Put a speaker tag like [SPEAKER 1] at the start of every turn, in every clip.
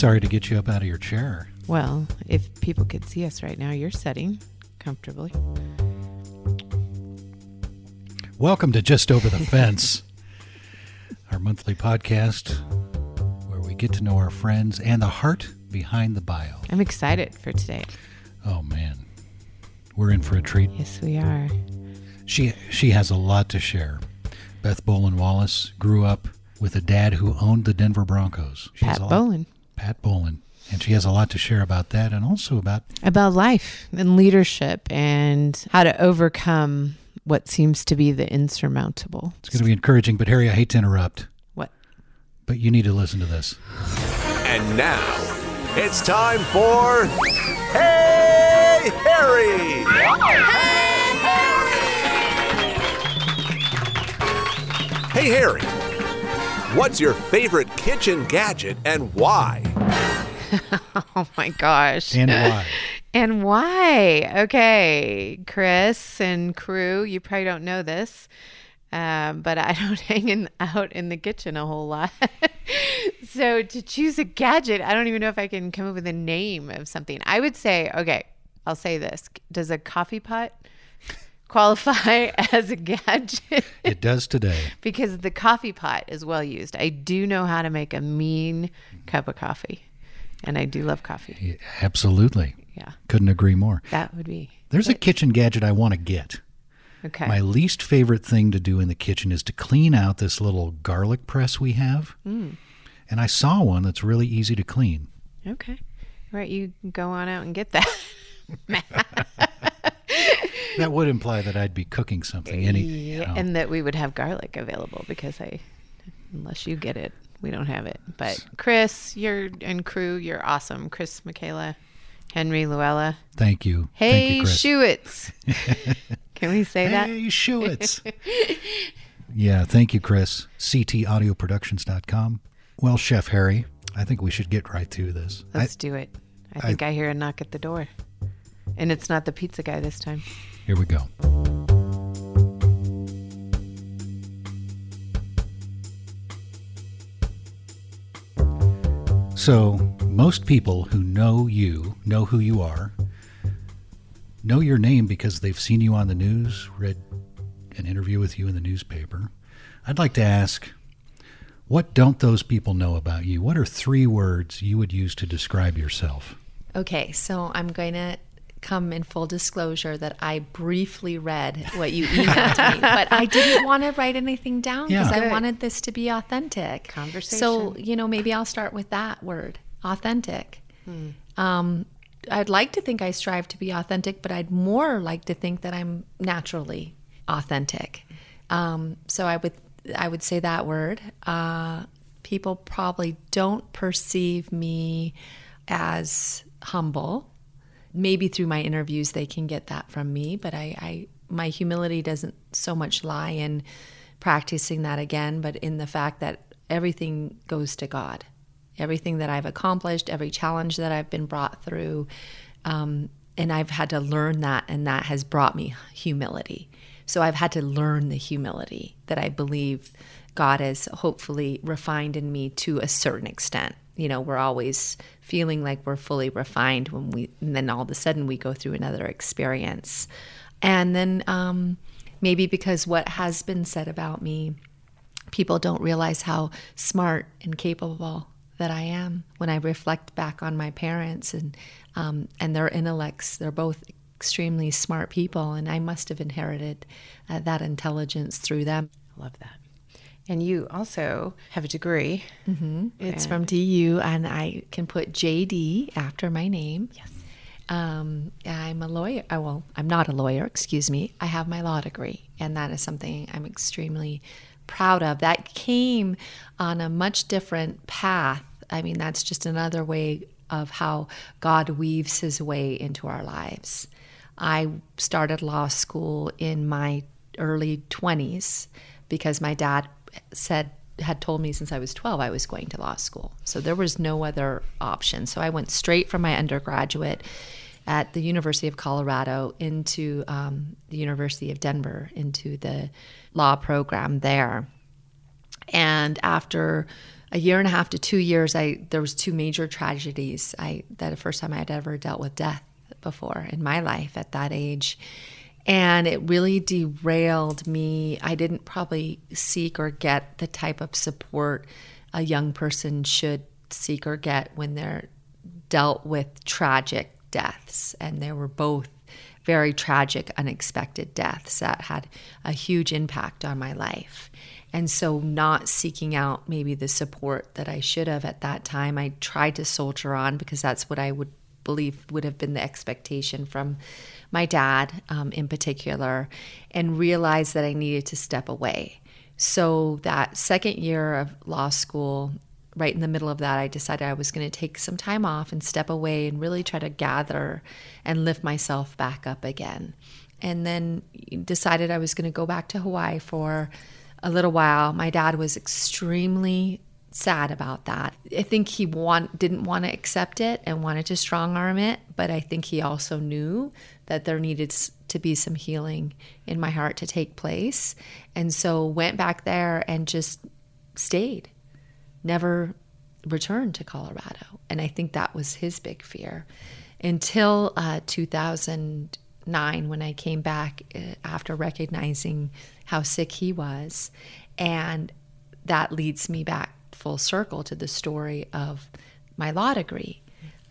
[SPEAKER 1] Sorry to get you up out of your chair.
[SPEAKER 2] Well, if people could see us right now, you're sitting comfortably.
[SPEAKER 1] Welcome to Just Over the Fence, our monthly podcast where we get to know our friends and the heart behind the bio.
[SPEAKER 2] I'm excited for today.
[SPEAKER 1] Oh man, we're in for a treat.
[SPEAKER 2] Yes, we are.
[SPEAKER 1] She she has a lot to share. Beth Bowlen Wallace grew up with a dad who owned the Denver Broncos. She
[SPEAKER 2] Pat Bowlen.
[SPEAKER 1] Pat Bowlen. And she has a lot to share about that and also about
[SPEAKER 2] About life and leadership and how to overcome what seems to be the insurmountable.
[SPEAKER 1] it's going to be encouraging, but Harry, I hate to interrupt,
[SPEAKER 2] What?
[SPEAKER 1] but you need to listen to this.
[SPEAKER 3] And now, it's time for Hey Harry! Hey Harry, what's your favorite kitchen gadget and why?
[SPEAKER 2] Oh my gosh.
[SPEAKER 1] And why?
[SPEAKER 2] And why? Okay, Chris and crew, you probably don't know this, um, but I don't hang in, out in the kitchen a whole lot. so to choose a gadget, I don't even know if I can come up with a name of something. I would say, okay, I'll say this: Does a coffee pot qualify as a gadget?
[SPEAKER 1] It does today.
[SPEAKER 2] because the coffee pot is well used. I do know how to make a mean cup of coffee, and I do love coffee.
[SPEAKER 1] Yeah, Absolutely.
[SPEAKER 2] Yeah,
[SPEAKER 1] Couldn't agree more.
[SPEAKER 2] that would be
[SPEAKER 1] There's a kitchen gadget I want to get.
[SPEAKER 2] okay.
[SPEAKER 1] My least favorite thing to do in the kitchen is to clean out this little garlic press we have.
[SPEAKER 2] Mm.
[SPEAKER 1] And I saw one that's really easy to clean.
[SPEAKER 2] Okay. Right, you go on out and get that.
[SPEAKER 1] That would imply that I'd be cooking something. Any, you
[SPEAKER 2] oh.
[SPEAKER 1] know.
[SPEAKER 2] and that we would have garlic available because I, unless you get it, we don't have it. But Chris, you're and crew, you're awesome. Chris, Michaela, Henry, Luella.
[SPEAKER 1] Thank you.
[SPEAKER 2] Hey,
[SPEAKER 1] you,
[SPEAKER 2] Can we say that?
[SPEAKER 1] Hey, Schuetz. yeah, thank you, Chris. CTAudioproductions.com. Well, Chef Harry, I think we should get right to this.
[SPEAKER 2] Let's do it. I think I, hear a knock at the door. And it's not the pizza guy this time.
[SPEAKER 1] Here we go. So, most people who know you, know who you are, know your name because they've seen you on the news, read an interview with you in the newspaper. I'd like to ask what don't those people know about you? What are three words you would use to describe yourself?
[SPEAKER 4] Okay, so I'm going to come in full disclosure that I briefly read what you emailed to me, but I didn't want to write anything down because
[SPEAKER 1] Yeah.
[SPEAKER 4] I wanted this to be authentic.
[SPEAKER 2] Conversation.
[SPEAKER 4] So, you know, maybe I'll start with that word authentic. Um, I'd like to think I strive to be authentic, but I'd more like to think that I'm naturally authentic. Um, so I would I would say that word. Uh, people probably don't perceive me as humble. Maybe through my interviews they can get that from me, but I, I my humility doesn't so much lie in practicing that again, but in the fact that everything goes to God everything that I've accomplished, every challenge that I've been brought through. Um, and I've had to learn that, and that has brought me humility. So I've had to learn the humility that I believe God has hopefully refined in me to a certain extent. You know, we're always feeling like we're fully refined when we, and then all of a sudden we go through another experience. And then um, maybe because what has been said about me people don't realize how smart and capable that I am when I reflect back on my parents and um, and their intellects. They're both extremely smart people, and I must have inherited uh, that intelligence through them.
[SPEAKER 2] I love that. And you also have a degree.
[SPEAKER 4] It's from DU, and I can put JD after my name. Yes. Um, I'm a lawyer. uh, Well, I'm not a lawyer, excuse me. I have my law degree, and that is something I'm extremely proud of. That came on a much different path. I mean, that's just another way of how God weaves his way into our lives. I started law school in my early 20s because my dad said had told me since I was 12 I was going to law school. So there was no other option. So I went straight from my undergraduate at the University of Colorado into um, the University of Denver into the law program there. And after a year and a half to two years, I there was two major tragedies. I that the first time I had ever dealt with death before in my life at that age. And it really derailed me. I didn't probably seek or get the type of support a young person should seek or get when they're dealt with tragic deaths. And they were both very tragic, unexpected deaths that had a huge impact on my life. And so, not seeking out maybe the support that I should have at that time, I tried to soldier on because that's what I would believe would have been the expectation from my dad um, in particular, and realized that I needed to step away. So, that second year of law school, right in the middle of that, I decided I was going to take some time off and step away and really try to gather and lift myself back up again. And then decided I was going to go back to Hawaii for a little while. My dad was extremely sad about that. I think he want didn't want to accept it and wanted to strong arm it, but I think he also knew that there needed to be some healing in my heart to take place. And so went back there and just stayed. Never returned to Colorado. And I think that was his big fear until uh, 2009 when I came back uh, after recognizing how sick he was. And that leads me back full circle to the story of my law degree.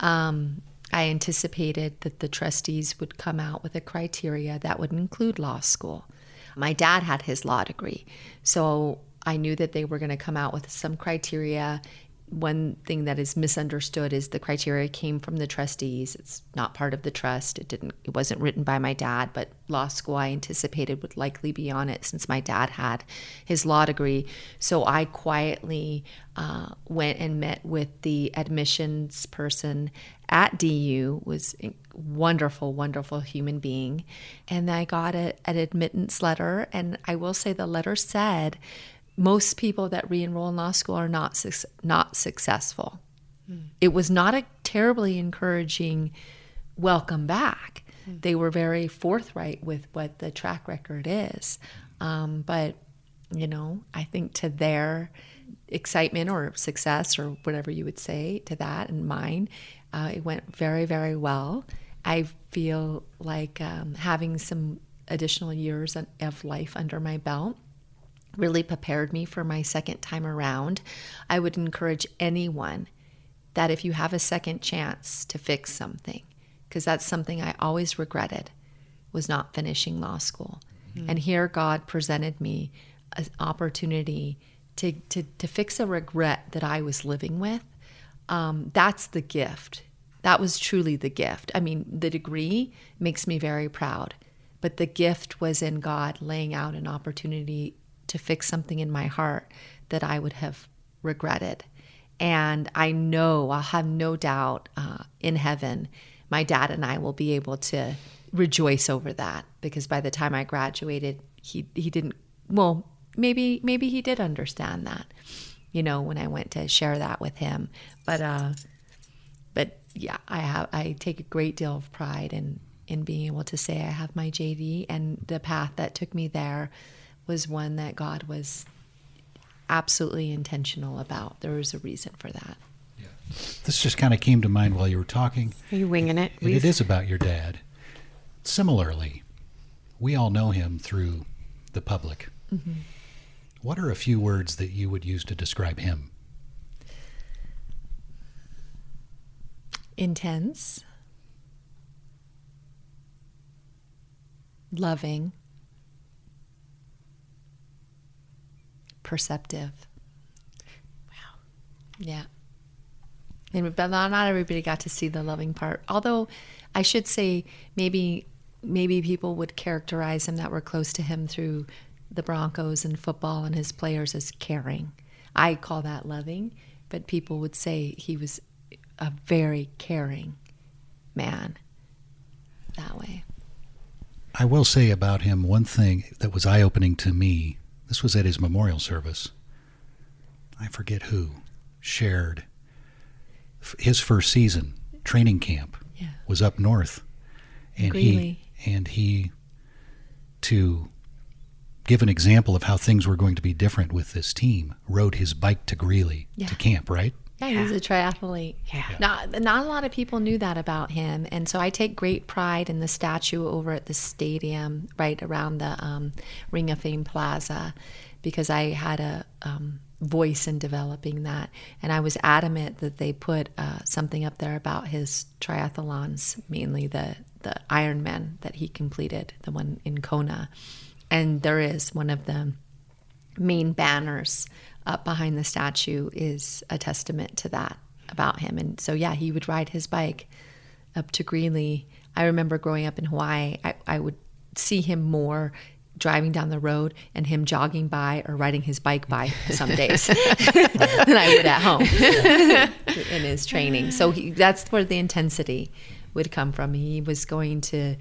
[SPEAKER 4] Um, I anticipated that the trustees would come out with a criteria that would include law school. My dad had his law degree, so I knew that they were going to come out with some criteria one thing that is misunderstood is the criteria came from the trustees. It's not part of the trust. It didn't. It wasn't written by my dad, but law school I anticipated would likely be on it since my dad had his law degree. So I quietly uh, went and met with the admissions person at DU. Was a wonderful, wonderful human being, and I got a, an admittance letter. And I will say the letter said most people that re-enroll in law school are not not successful. Mm. It was not a terribly encouraging welcome back. Mm. They were very forthright with what the track record is, um, but you know, I think to their excitement or success or whatever you would say to that and mine, uh, it went very very well. I feel like um, having some additional years of life under my belt really prepared me for my second time around. I would encourage anyone that if you have a second chance to fix something, because that's something I always regretted was not finishing law school. Mm-hmm. And here God presented me an opportunity to, to, to fix a regret that I was living with. Um, that's the gift. That was truly the gift. I mean, the degree makes me very proud, but the gift was in God laying out an opportunity to fix something in my heart that I would have regretted. And I know, I'll have no doubt uh, in heaven, my dad and I will be able to rejoice over that because by the time I graduated, he, he didn't, well, maybe, maybe he did understand that, you know, when I went to share that with him. But, uh, but yeah, I have, I take a great deal of pride in, in being able to say I have my JD and the path that took me there was one that God was absolutely intentional about. There was a reason for that.
[SPEAKER 1] Yeah. This just kind of came to mind while you were talking.
[SPEAKER 2] Are you winging it?
[SPEAKER 1] And it is about your dad. Similarly, we all know him through the public. Mm-hmm. What are a few words that you would use to describe him?
[SPEAKER 4] Intense, loving, perceptive. Wow. Yeah. And but not everybody got to see the loving part. Although I should say maybe maybe people would characterize him that were close to him through the Broncos and football and his players as caring. I call that loving, but people would say he was a very caring man that way.
[SPEAKER 1] I will say about him one thing that was eye opening to me this was at his memorial service. I forget who shared his first season training camp yeah. was up north, and he and he to give an example of how things were going to be different with this team, rode his bike to Greeley
[SPEAKER 4] Yeah.
[SPEAKER 1] to camp, right?
[SPEAKER 4] Yeah, he's a triathlete.
[SPEAKER 2] Yeah.
[SPEAKER 4] Not, not a lot of people knew that about him. And so I take great pride in the statue over at the stadium, right around the um, Ring of Fame Plaza, because I had a um, voice in developing that. And I was adamant that they put uh, something up there about his triathlons, mainly the, the Ironman that he completed, the one in Kona. And there is one of the main banners up behind the statue is a testament to that about him. And so, yeah, he would ride his bike up to Greeley. I remember growing up in Hawaii, I, I would see him more driving down the road and him jogging by or riding his bike by some days than I would at home in his training. So he, that's where the intensity would come from. He was going to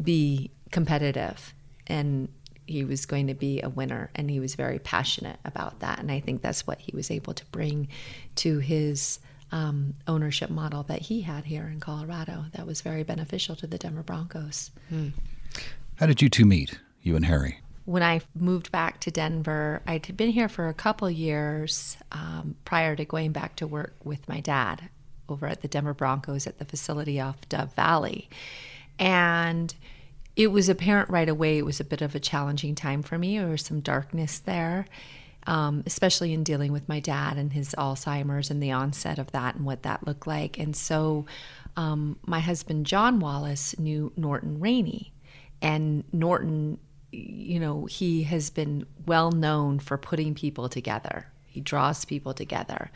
[SPEAKER 4] be competitive and he was going to be a winner and he was very passionate about that and i think that's what he was able to bring to his um, ownership model that he had here in colorado that was very beneficial to the denver broncos
[SPEAKER 1] How did you two meet, you and Harry?
[SPEAKER 4] when I moved back to Denver, I'd been here for a couple years um, prior to going back to work with my dad over at the Denver Broncos at the facility off Dove Valley. And it was apparent right away it was a bit of a challenging time for me. There was some darkness there, um, especially in dealing with my dad and his Alzheimer's and the onset of that and what that looked like. And so um, my husband, John Wallace, knew Norton Rainey. And Norton you know, he has been well known for putting people together. He draws people together.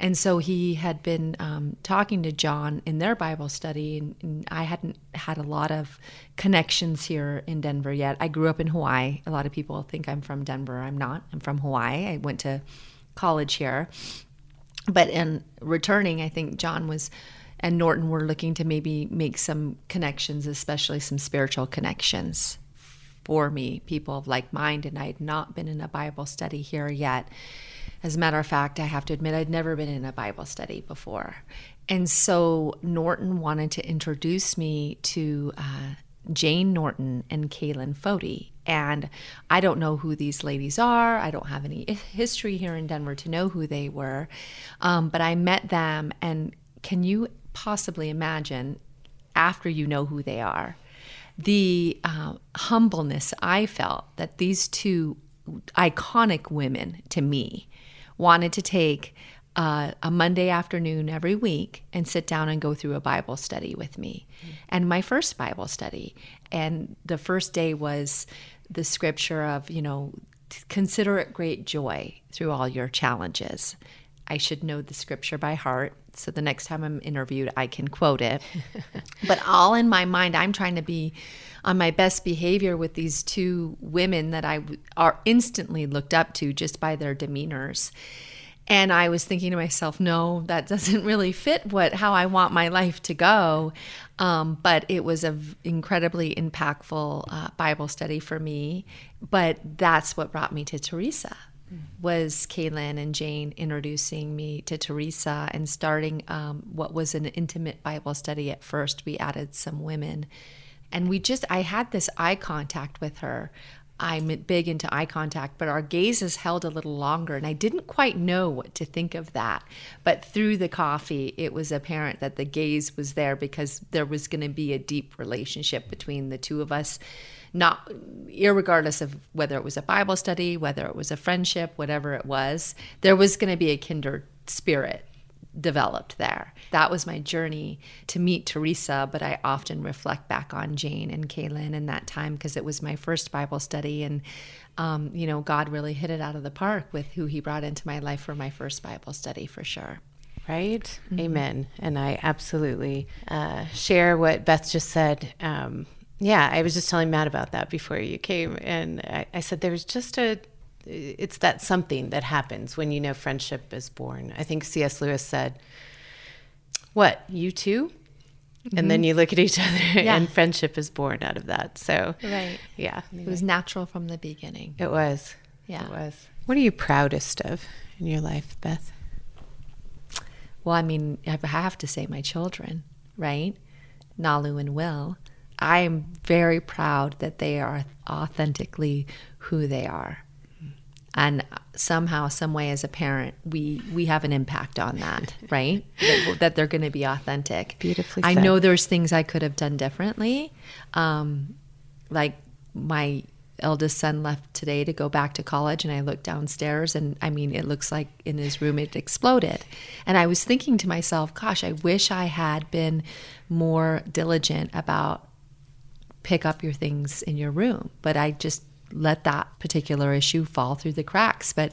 [SPEAKER 4] And so he had been um, talking to John in their Bible study, and, and I hadn't had a lot of connections here in Denver yet. I grew up in Hawaii. A lot of people think I'm from Denver. I'm not. I'm from Hawaii. I went to college here. But in returning, I think John was and Norton were looking to maybe make some connections, especially some spiritual connections for me, people of like mind, and I had not been in a Bible study here yet. As a matter of fact, I have to admit, I'd never been in a Bible study before. And so Norton wanted to introduce me to uh, Jane Norton and Kaylin Fody. And I don't know who these ladies are. I don't have any history here in Denver to know who they were. Um, but I met them, and can you possibly imagine after you know who they are? the uh, humbleness I felt that these two iconic women to me wanted to take uh, a Monday afternoon every week and sit down and go through a Bible study with me. And my first Bible study. And the first day was the scripture of, you know, consider it great joy through all your challenges. I should know the scripture by heart. So the next time I'm interviewed, I can quote it. but all in my mind, I'm trying to be on my best behavior with these two women that I are instantly looked up to just by their demeanors. And I was thinking to myself, no, that doesn't really fit what how I want my life to go. Um, but it was an incredibly impactful uh, Bible study for me. But that's what brought me to Teresa was Kaylin and Jane introducing me to Teresa and starting um, what was an intimate Bible study at first. We added some women. And we just, I had this eye contact with her. I'm big into eye contact, but our gazes held a little longer, and I didn't quite know what to think of that. But through the coffee, it was apparent that the gaze was there because there was going to be a deep relationship between the two of us not regardless of whether it was a bible study whether it was a friendship whatever it was there was going to be a kindred spirit developed there that was my journey to meet teresa but i often reflect back on jane and kaylin in that time because it was my first bible study and um, you know god really hit it out of the park with who he brought into my life for my first bible study for sure
[SPEAKER 2] right? Mm-hmm. Amen. And I absolutely uh, share what Beth just said. Um, yeah, I was just telling Matt about that before you came, and I, I said there was just a. It's that something that happens when you know friendship is born. I think C.S. Lewis said, "What you 2 mm-hmm. and then you look at each other, yeah. and friendship is born out of that." So,
[SPEAKER 4] right,
[SPEAKER 2] yeah,
[SPEAKER 4] it was natural from the beginning.
[SPEAKER 2] It was.
[SPEAKER 4] Yeah,
[SPEAKER 2] it was. What are you proudest of in your life, Beth?
[SPEAKER 4] Well, I mean, I have to say my children, right? Nalu and Will. I am very proud that they are authentically who they are. And somehow, some way, as a parent, we we have an impact on that, right? that, that they're going to be authentic.
[SPEAKER 2] Beautifully
[SPEAKER 4] I
[SPEAKER 2] said.
[SPEAKER 4] know there's things I could have done differently, um, like my eldest son left today to go back to college and I looked downstairs and I mean it looks like in his room it exploded. And I was thinking to myself, gosh, I wish I had been more diligent about pick up your things in your room, but I just let that particular issue fall through the cracks. But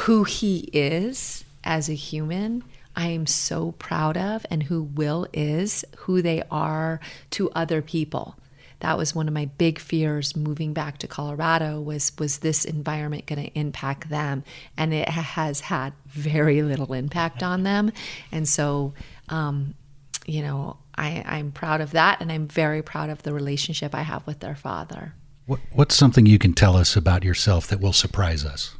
[SPEAKER 4] who he is as a human, I am so proud of, and who Will is, who they are to other people. That was one of my big fears moving back to Colorado was was this environment going to impact them? And it has had very little impact on them. And so um, you know I, I'm proud of that and I'm very proud of the relationship I have with their father
[SPEAKER 1] What, what's something you can tell us about yourself that will surprise us?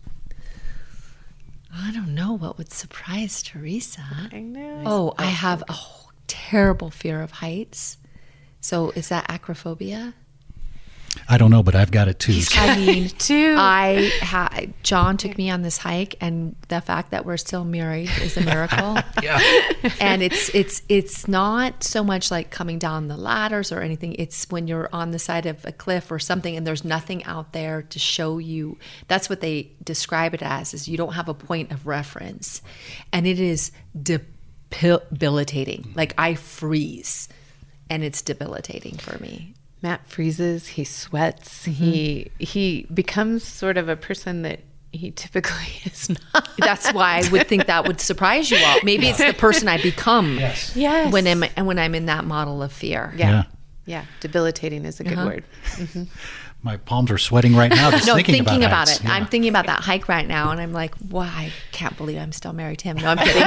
[SPEAKER 4] I don't know what would surprise Teresa
[SPEAKER 2] I know.
[SPEAKER 4] oh I have a terrible fear of heights so is that acrophobia
[SPEAKER 1] I don't know, but I've got it too.
[SPEAKER 4] I mean,
[SPEAKER 2] too.
[SPEAKER 4] I ha- John took me on this hike, and the fact that we're still married is a miracle.
[SPEAKER 1] yeah.
[SPEAKER 4] and it's it's it's not so much like coming down the ladders or anything. It's when you're on the side of a cliff or something, and there's nothing out there to show you. That's what they describe it as: is you don't have a point of reference, and it is debilitating. Like I freeze, and it's debilitating for me.
[SPEAKER 2] Matt freezes. He sweats. Mm-hmm. He he becomes sort of a person that he typically is not.
[SPEAKER 4] That's why I would think that would surprise you all. Maybe it's the person I become
[SPEAKER 1] Yes.
[SPEAKER 2] Yes.
[SPEAKER 4] when I'm and when I'm in that model of fear.
[SPEAKER 2] yeah.
[SPEAKER 1] Yeah.
[SPEAKER 2] yeah. Debilitating is a good uh-huh. word. Mm-hmm.
[SPEAKER 1] My palms are sweating right now just
[SPEAKER 4] No,
[SPEAKER 1] thinking,
[SPEAKER 4] thinking, about,
[SPEAKER 1] heights.
[SPEAKER 4] it.
[SPEAKER 1] Yeah.
[SPEAKER 4] I'm thinking about that hike right now, and I'm like, wow, I can't believe I'm still married to him. No, I'm kidding.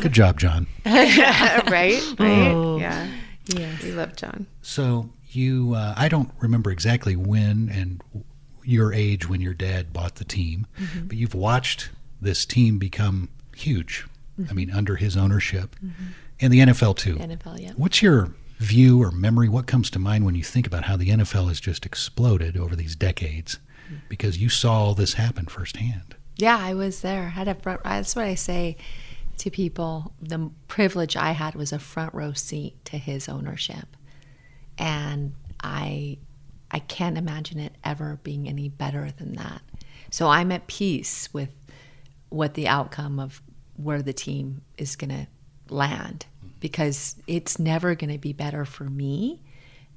[SPEAKER 1] Good job, John.
[SPEAKER 2] right? Right?
[SPEAKER 4] Oh.
[SPEAKER 2] Yeah.
[SPEAKER 4] Yes.
[SPEAKER 2] We love John.
[SPEAKER 1] So you, uh, I don't remember exactly when and your age when your dad bought the team,
[SPEAKER 4] Mm-hmm.
[SPEAKER 1] but you've watched this team become huge. I mean, under his ownership, and the NFL too.
[SPEAKER 4] NFL, yeah.
[SPEAKER 1] What's your view or memory? What comes to mind when you think about how the NFL has just exploded over these decades? Because you saw all this happen firsthand.
[SPEAKER 4] Yeah, I was there. I had a front. That's what I say to people. The privilege I had was a front row seat to his ownership, and I, I can't imagine it ever being any better than that. So I'm at peace with what the outcome of where the team is going to land because it's never going to be better for me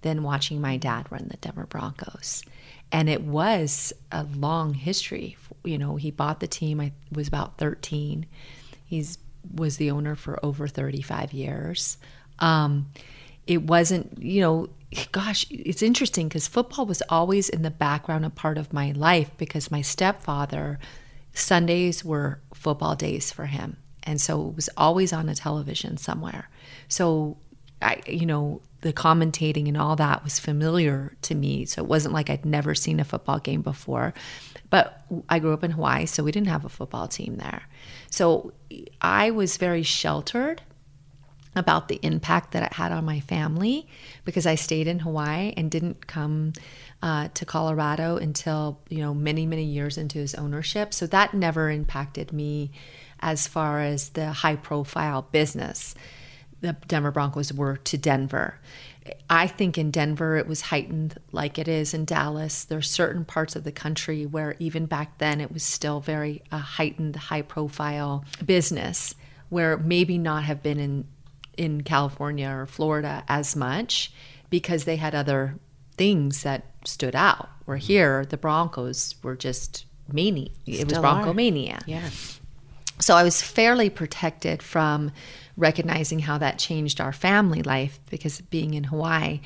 [SPEAKER 4] than watching my dad run the Denver Broncos. And it was a long history. You know, he bought the team, I was about 13. He's was the owner for over 35 years. Um, it wasn't, you know, gosh, it's interesting because football was always in the background, a part of my life because my stepfather, Sundays were football days for him. And so it was always on a television somewhere. So I, you know, the commentating and all that was familiar to me. So it wasn't like I'd never seen a football game before. But I grew up in Hawaii, so we didn't have a football team there. So I was very sheltered about the impact that it had on my family because I stayed in Hawaii and didn't come uh, to Colorado until you know many many years into his ownership. So that never impacted me as far as the high profile business the Denver Broncos were to Denver. I think in Denver it was heightened like it is in Dallas. There are certain parts of the country where even back then it was still very a heightened, high profile business where maybe not have been in in California or Florida as much because they had other things that stood out. Where mm-hmm. here the Broncos were just mania. It was Bronco mania.
[SPEAKER 2] Yes.
[SPEAKER 4] So I was fairly protected from recognizing how that changed our family life because being in Hawaii.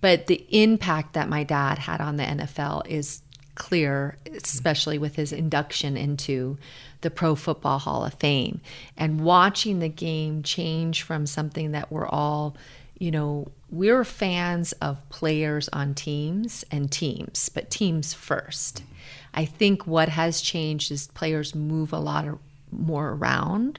[SPEAKER 4] But the impact that my dad had on the NFL is clear, especially with his induction into the Pro Football Hall of Fame and watching the game change from something that we're all, you know, we're fans of players on teams and teams, but teams first. I think what has changed is players move a lot more around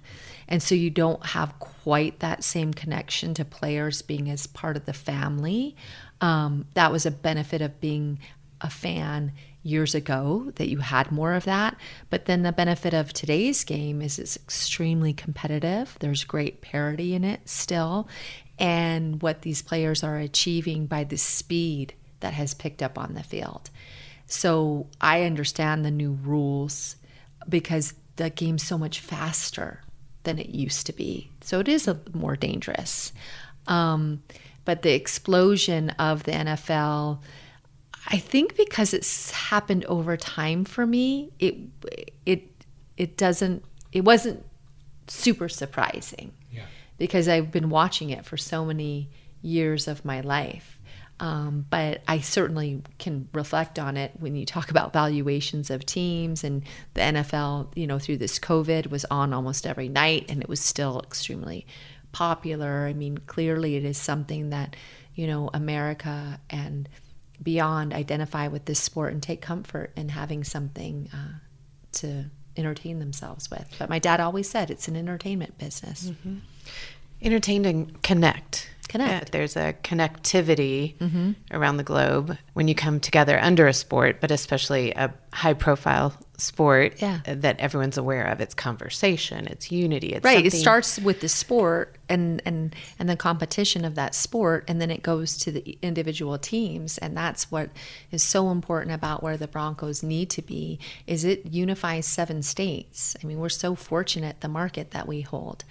[SPEAKER 4] And so you don't have quite that same connection to players being as part of the family. Um, that was a benefit of being a fan years ago that you had more of that. But then the benefit of today's game is it's extremely competitive. There's great parity in it still. And what these players are achieving by the speed that has picked up on the field. So I understand the new rules because the game's so much faster than it used to be. So it is a, more dangerous. Um, but the explosion of the NFL, I think because it's happened over time for me, it it it doesn't it wasn't super surprising. Yeah. Because I've been watching it for so many years of my life. Um, but I certainly can reflect on it when you talk about valuations of teams and the NFL, you know, through this COVID was on almost every night and it was still extremely popular. I mean, clearly it is something that, you know, America and beyond identify with this sport and take comfort in having something uh, to entertain themselves with. But my dad always said it's an entertainment business.
[SPEAKER 2] Mm-hmm. Entertain and connect
[SPEAKER 4] connect.
[SPEAKER 2] Yeah, there's a connectivity mm-hmm. around the globe when you come together under a sport, but especially a high profile sport
[SPEAKER 4] yeah.
[SPEAKER 2] that everyone's aware of. It's conversation, it's unity. It's
[SPEAKER 4] right. Something... It starts with the sport and, and, and the competition of that sport, and then it goes to the individual teams. And that's what is so important about where the Broncos need to be is it unifies seven states. I mean, we're so fortunate the market that we hold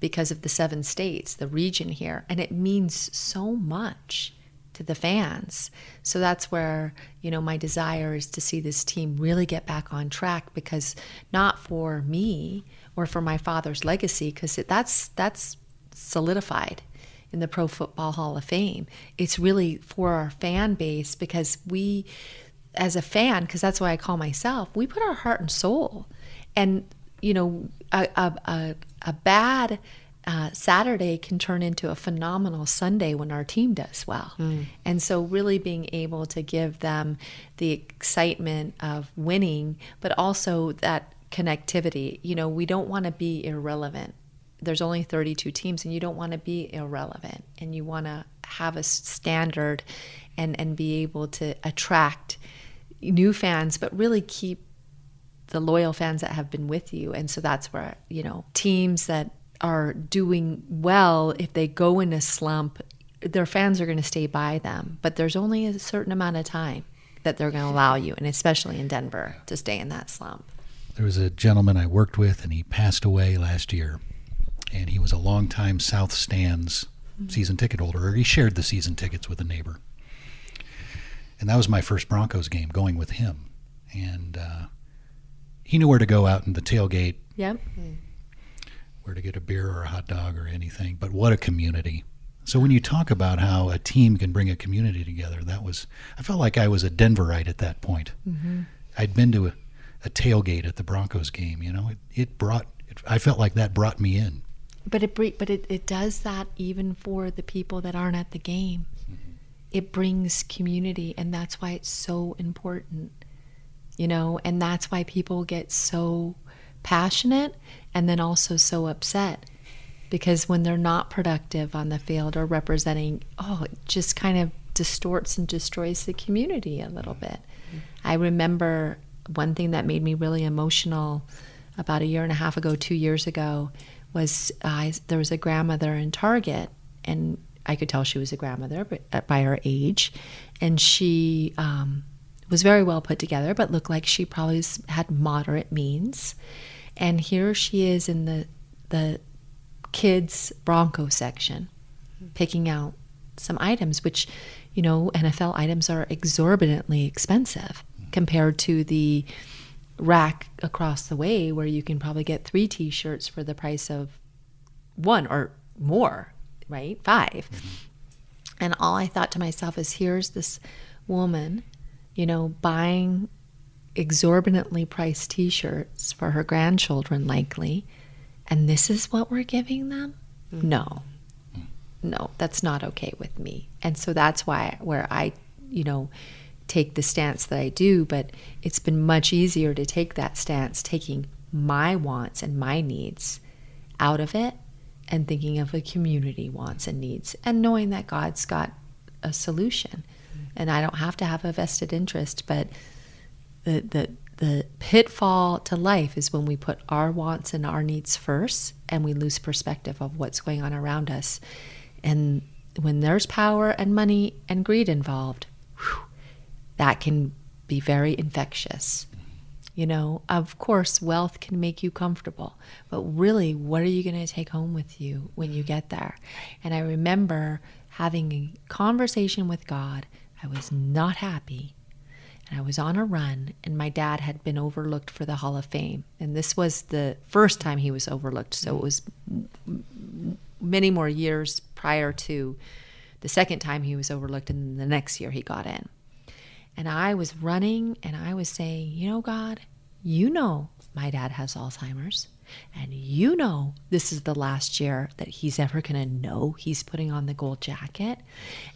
[SPEAKER 4] because of the seven states, the region here, and it means so much to the fans. So that's where, you know, my desire is to see this team really get back on track because not for me or for my father's legacy because that's that's solidified in the Pro Football Hall of Fame. It's really for our fan base because we as a fan because that's why I call myself, we put our heart and soul. And you know, a, a, a, a bad uh, Saturday can turn into a phenomenal Sunday when our team does well. Mm. And so, really being able to give them the excitement of winning, but also that connectivity. You know, we don't want to be irrelevant. There's only 32 teams, and you don't want to be irrelevant. And you want to have a standard and, and be able to attract new fans, but really keep the loyal fans that have been with you. And so that's where, you know, teams that are doing well, if they go in a slump, their fans are going to stay by them. But there's only a certain amount of time that they're going to allow you, and especially in Denver, to stay in that slump.
[SPEAKER 1] There was a gentleman I worked with, and he passed away last year. And he was a longtime South Stands mm-hmm. season ticket holder, or he shared the season tickets with a neighbor. And that was my first Broncos game going with him. And uh, he knew where to go out in the tailgate.
[SPEAKER 4] Yep.
[SPEAKER 1] Where to get a beer or a hot dog or anything. But what a community. So when you talk about how a team can bring a community together, that was I felt like I was a Denverite at that point. Mm-hmm. I'd been to a, a, tailgate at the Broncos game. You know, it, it brought. It, I felt like that brought me in.
[SPEAKER 4] But it but it, it does that even for the people that aren't at the game. Mm-hmm. It brings community, and that's why it's so important you know, and that's why people get so passionate and then also so upset because when they're not productive on the field or representing, oh, it just kind of distorts and destroys the community a little bit. Mm-hmm. I remember one thing that made me really emotional about a year and a half ago, two years ago, was uh, there was a grandmother in Target, and I could tell she was a grandmother by her age, and she um, was very well put together, but looked like she probably had moderate means. And here she is in the the kids Bronco section, picking out some items, which you know NFL items are exorbitantly expensive compared to the rack across the way where you can probably get three T-shirts for the price of one or more, right? 5 mm-hmm. And all I thought to myself is, here's this woman you know, buying exorbitantly priced t shirts for her grandchildren, likely, and this is what we're giving them? Mm-hmm. No. No, that's not okay with me. And so that's why, where I, you know, take the stance that I do, but it's been much easier to take that stance, taking my wants and my needs out of it and thinking of a community wants and needs and knowing that God's got a solution. And I don't have to have a vested interest, but the the the pitfall to life is when we put our wants and our needs first and we lose perspective of what's going on around us. And when there's power and money and greed involved, whew, that can be very infectious. You know, of course, wealth can make you comfortable, but really, what are you going to take home with you when you get there? And I remember having a conversation with God. I was not happy. And I was on a run, and my dad had been overlooked for the Hall of Fame. And this was the first time he was overlooked. So it mm. was many more years prior to the second time he was overlooked, and the next year he got in. And I was running and I was saying, You know, God, you know my dad has Alzheimer's. And you know this is the last year that he's ever going to know he's putting on the gold jacket.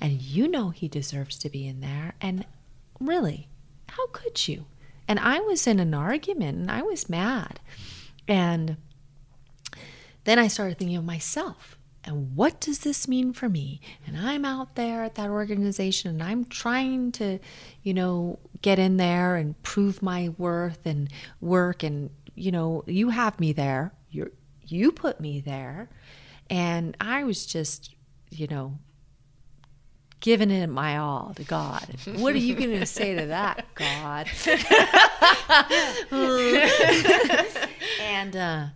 [SPEAKER 4] And you know he deserves to be in there. And really, how could you? And I was in an argument and I was mad. And then I started thinking of myself and what does this mean for me? And I'm out there at that organization and I'm trying to, you know, get in there and prove my worth and work and you know, you have me there. You you put me there. And I was just, you know, giving it my all to God. What are you going to say to that, God? and uh,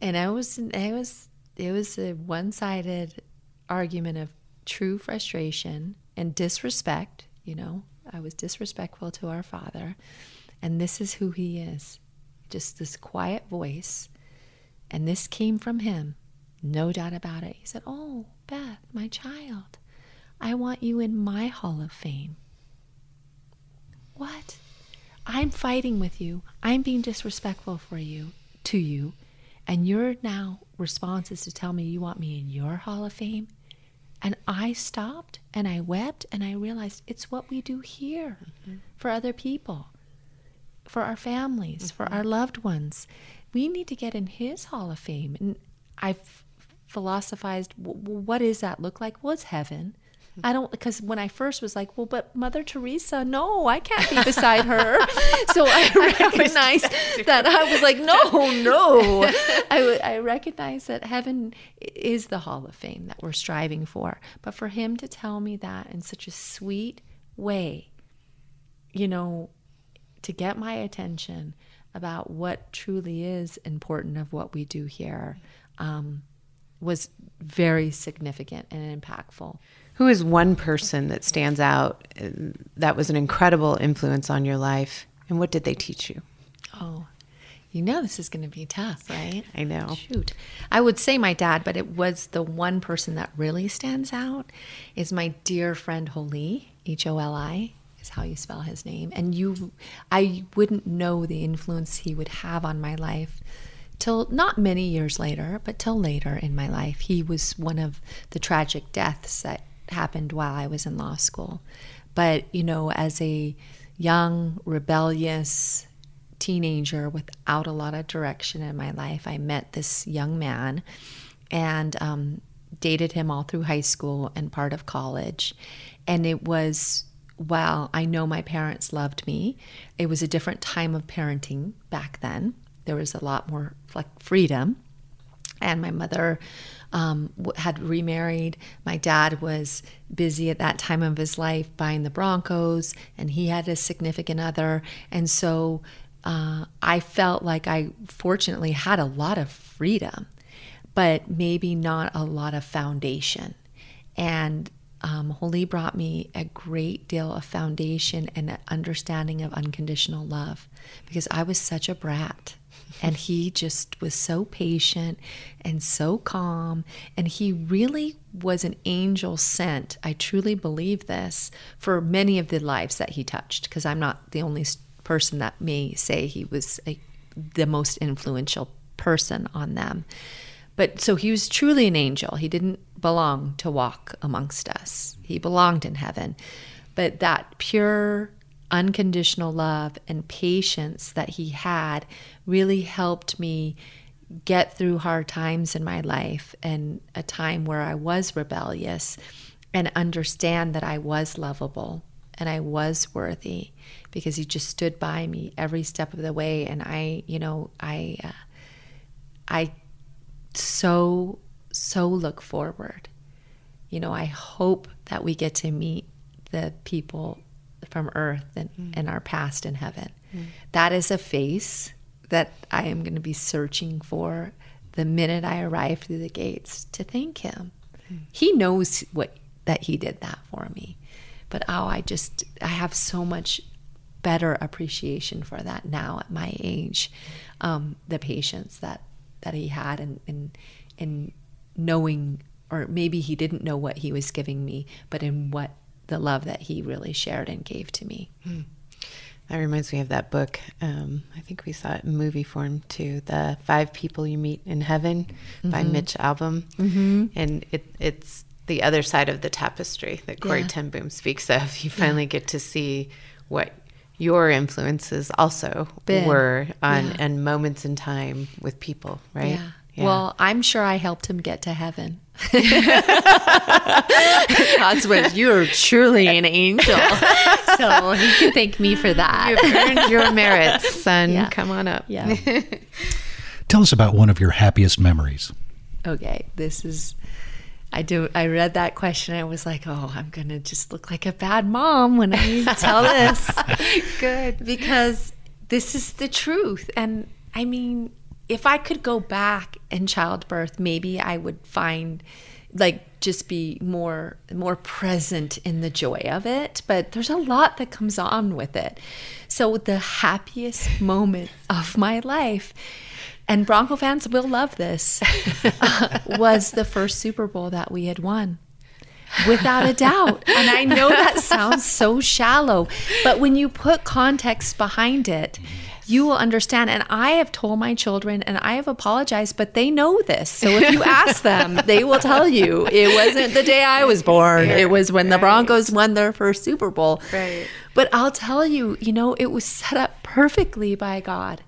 [SPEAKER 4] and I was I was it was a one-sided argument of true frustration and disrespect. You know, I was disrespectful to our Father, and this is who He is, just this quiet voice, and this came from Him, no doubt about it. He said, "Oh, Beth, my child." I want you in my Hall of Fame. What? I'm fighting with you. I'm being disrespectful for you, to you, and your now response is to tell me you want me in your Hall of Fame? And I stopped and I wept and I realized it's what we do here mm-hmm. for other people, for our families, mm-hmm. for our loved ones. We need to get in his Hall of Fame. And I've philosophized, what does that look like? Well, it's heaven. I don't because when I first was like, well, but Mother Teresa, no, I can't be beside her. so I recognized that I was like, no, no. I, I recognize that heaven is the Hall of Fame that we're striving for. But for him to tell me that in such a sweet way, you know, to get my attention about what truly is important of what we do here um, was very significant and impactful.
[SPEAKER 2] Who is one person that stands out uh, that was an incredible influence on your life, and what did they teach you?
[SPEAKER 4] Oh, you know this is going to be tough, right?
[SPEAKER 2] I know.
[SPEAKER 4] Shoot. I would say my dad, but it was the one person that really stands out is my dear friend Holi, H O L I is how you spell his name. And you I wouldn't know the influence he would have on my life till not many years later, but till later in my life. He was one of the tragic deaths that happened while I was in law school. But, you know, as a young, rebellious teenager without a lot of direction in my life, I met this young man and um, dated him all through high school and part of college. And it was, while I know my parents loved me, it was a different time of parenting back then. There was a lot more like freedom. And my mother um, had remarried. My dad was busy at that time of his life buying the Broncos, and he had a significant other. And so uh, I felt like I fortunately had a lot of freedom, but maybe not a lot of foundation. And um, Holi brought me a great deal of foundation and understanding of unconditional love because I was such a brat and he just was so patient and so calm. And he really was an angel sent. I truly believe this for many of the lives that he touched, because I'm not the only person that may say he was a, the most influential person on them. But so he was truly an angel. He didn't belong to walk amongst us, he belonged in heaven. But that pure unconditional love and patience that he had really helped me get through hard times in my life and a time where I was rebellious and understand that I was lovable and I was worthy because he just stood by me every step of the way and I you know I uh, I so so look forward you know I hope that we get to meet the people from earth and, mm. and our past in heaven mm. that is a face that I am going to be searching for the minute I arrive through the gates to thank him. Mm. He knows what that he did that for me. But oh, I just I have so much better appreciation for that now at my age. Um, the patience that that he had and in, in knowing or maybe he didn't know what he was giving me, but in what the love that he really shared and gave to me. Mm.
[SPEAKER 2] That reminds me of that book. Um, I think we saw it in movie form too. The Five People You Meet in Heaven mm-hmm. by Mitch Albom, mm-hmm. and it, it's the other side of the tapestry that Corrie yeah. ten Boom speaks of. You finally yeah. get to see what your influences also Been. were on yeah. and moments in time with people, right?
[SPEAKER 4] Yeah. Yeah. Well, I'm sure I helped him get to heaven. God's words, you are truly an angel. So he can thank me for that.
[SPEAKER 2] You've earned your merits, son. Yeah. Come on up.
[SPEAKER 4] Yeah.
[SPEAKER 1] Tell us about one of your happiest memories.
[SPEAKER 4] Okay, this is I do I read that question I was like, "Oh, I'm going to just look like a bad mom when I tell this."
[SPEAKER 2] Good.
[SPEAKER 4] Because this is the truth. And I mean, if I could go back in childbirth, maybe I would find like just be more more present in the joy of it. But there's a lot that comes on with it. So the happiest moment of my life and bronco fans will love this uh, was the first super bowl that we had won. Without a doubt. And i know that sounds so shallow but when you put context behind it you will understand. And I have told my children and I have apologized, but they know this. So if you ask them, they will tell you it wasn't the day I was born. It was when the Broncos won their first Super Bowl.
[SPEAKER 2] Right.
[SPEAKER 4] But I'll tell you, you know, it was set up perfectly by God.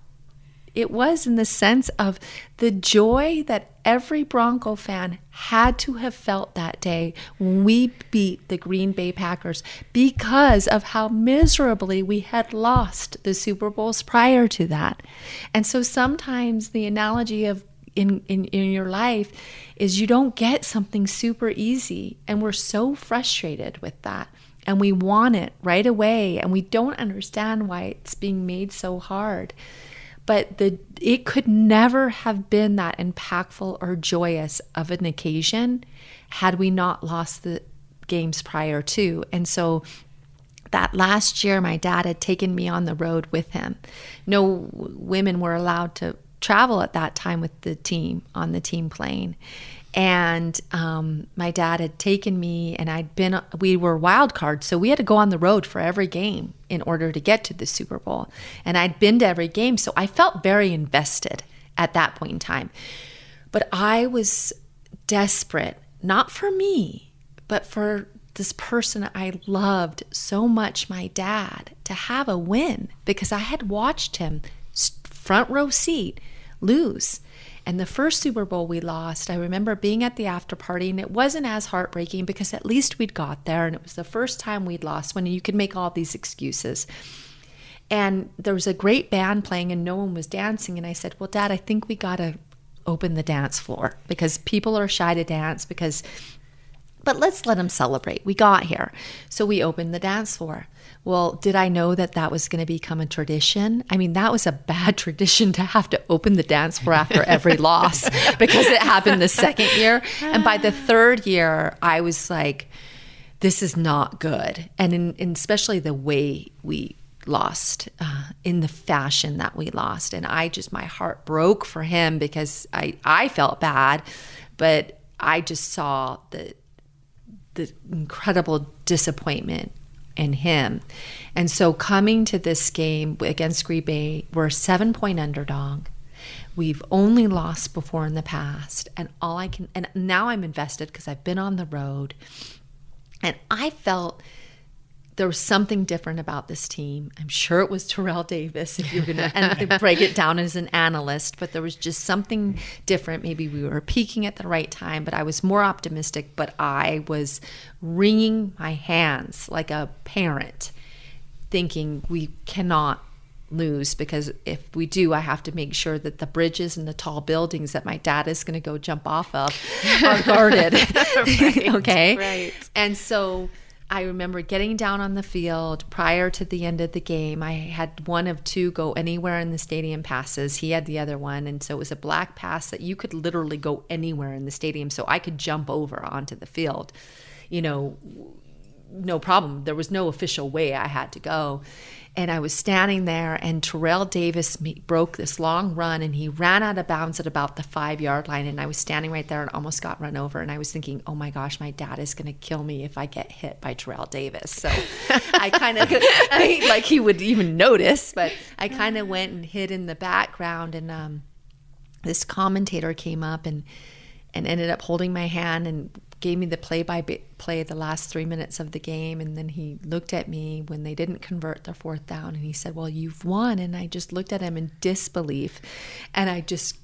[SPEAKER 4] It was in the sense of the joy that every Bronco fan had to have felt that day when we beat the Green Bay Packers because of how miserably we had lost the Super Bowls prior to that. And so sometimes the analogy of in, in, in your life is you don't get something super easy and we're so frustrated with that and we want it right away and we don't understand why it's being made so hard but the it could never have been that impactful or joyous of an occasion had we not lost the games prior to. And so that last year my dad had taken me on the road with him. No women were allowed to travel at that time with the team on the team plane and um, my dad had taken me and i'd been we were wild cards. So we had to go on the road for every game in order to get to the super bowl. And i'd been to every game. So i felt very invested at that point in time. But i was desperate not for me but for this person i loved so much my dad to have a win. Because i had watched him front row seat lose and the first Super Bowl we lost, I remember being at the after party, and it wasn't as heartbreaking because at least we'd got there, and it was the first time we'd lost when you could make all these excuses. And there was a great band playing, and no one was dancing. And I said, Well, Dad, I think we got to open the dance floor because people are shy to dance because but let's let them celebrate. We got here. So we opened the dance floor. Well, did I know that that was going to become a tradition? I mean, that was a bad tradition to have to open the dance floor after every loss because it happened the second year. And by the third year, I was like, this is not good. And, in, in especially the way we lost uh, in the fashion that we lost and i just my heart broke for him because i i felt bad but i just saw the the incredible disappointment in him. And so coming to this game against Green Bay, we're a seven point underdog. We've only lost before in the past. And all I can, and now I'm invested because I've been on the road. And I felt there was something different about this team. I'm sure it was Terrell Davis, if you're going to break it down as an analyst, but there was just something different. Maybe we were peaking at the right time, but I was more optimistic, but I was wringing my hands like a parent, thinking we cannot lose because if we do, I have to make sure that the bridges and the tall buildings that my dad is going to go jump off of are guarded. right, okay. Right. And so I remember getting down on the field prior to the end of the game. I had one of two go anywhere in the stadium passes. He had the other one. And so it was a black pass that you could literally go anywhere in the stadium. So I could jump over onto the field, you know, no problem. There was no official way I had to go and I was standing there, and Terrell Davis broke this long run, and he ran out of bounds at about the five yard line, and I was standing right there and almost got run over, and I was thinking, oh my gosh, my dad is going to kill me if I get hit by Terrell Davis. So I kind of, I like he would even notice, but I kind of went and hid in the background, and um, this commentator came up and and ended up holding my hand and gave me the play by play the last three minutes of the game. And then he looked at me when they didn't convert their fourth down and he said, Well, you've won. And I just looked at him in disbelief. And I just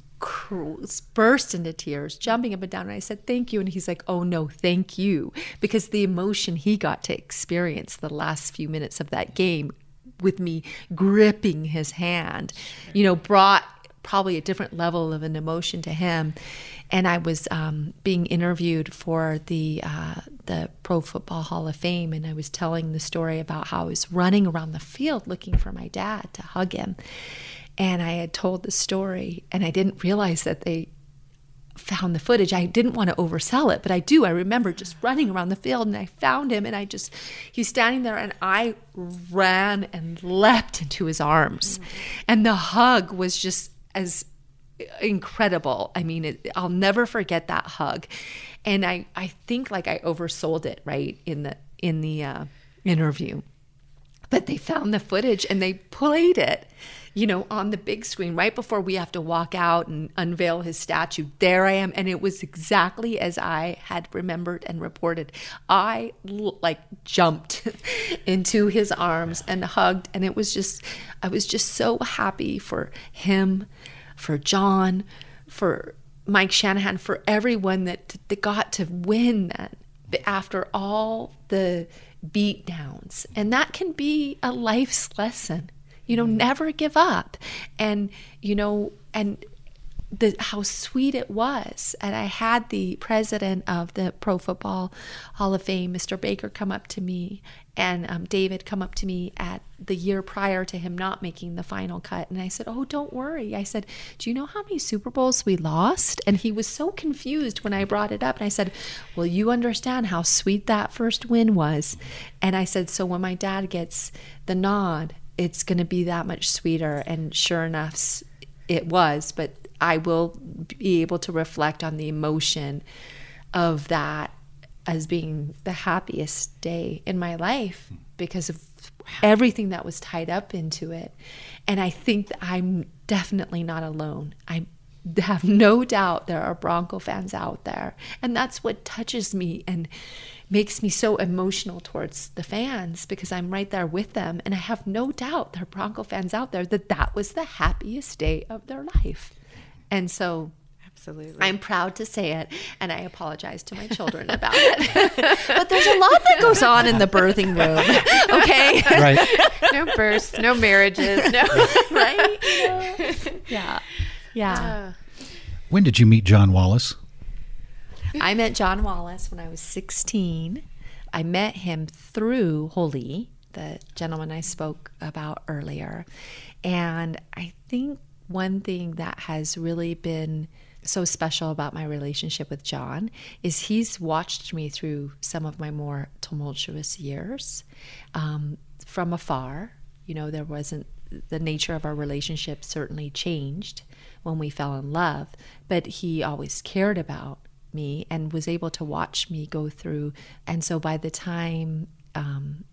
[SPEAKER 4] burst into tears, jumping up and down. And I said, Thank you. And he's like, Oh, no, thank you. Because the emotion he got to experience the last few minutes of that game with me gripping his hand, you know, brought probably a different level of an emotion to him and I was um, being interviewed for the uh, the Pro Football Hall of Fame, and I was telling the story about how I was running around the field looking for my dad to hug him, and I had told the story, and I didn't realize that they found the footage. I didn't want to oversell it, but I do. I remember just running around the field and I found him and I just, he's standing there and I ran and leapt into his arms. Mm-hmm. And the hug was just as incredible. I mean, it, I'll never forget that hug. And I, I think like I oversold it right in the in the uh, interview. But they found the footage and they played it, you know, on the big screen right before we have to walk out and unveil his statue. There I am, and it was exactly as I had remembered and reported. I like jumped into his arms and hugged, and it was just, I was just so happy for him for John, for Mike Shanahan, for everyone that, that got to win that after all the beat downs. And that can be a life's lesson. You know, never give up. And, you know, and the how sweet it was. And I had the president of the Pro Football Hall of Fame, Mr. Baker, come up to me, and um, David come up to me at the year prior to him not making the final cut. And I said, "Oh, don't worry." I said, "Do you know how many Super Bowls we lost?" And he was so confused when I brought it up. And I said, "Well, you understand how sweet that first win was." And I said, "So when my dad gets the nod." It's going to be that much sweeter. And sure enough, it was. But I will be able to reflect on the emotion of that as being the happiest day in my life hmm. because of everything that was tied up into it. And I think that I'm definitely not alone. I have no doubt there are Bronco fans out there. And that's what touches me and makes me so emotional towards the fans because I'm right there with them. And I have no doubt there are Bronco fans out there that that was the happiest day of their life. And so
[SPEAKER 2] Absolutely.
[SPEAKER 4] I'm proud to say it, and I apologize to my children about it. but there's a lot that goes on in the birthing room, okay?
[SPEAKER 1] Right.
[SPEAKER 2] no births, no marriages, no.
[SPEAKER 4] right? You know? Yeah. Yeah.
[SPEAKER 1] Uh, when did you meet John Wallace?
[SPEAKER 4] I met John Wallace when I was 16. I met him through Holy, the gentleman I spoke about earlier. And I think one thing that has really been so special about my relationship with John is he's watched me through some of my more tumultuous years um, from afar. You know, there wasn't the nature of our relationship certainly changed when we fell in love, but he always cared about me and was able to watch me go through. And so by the time um,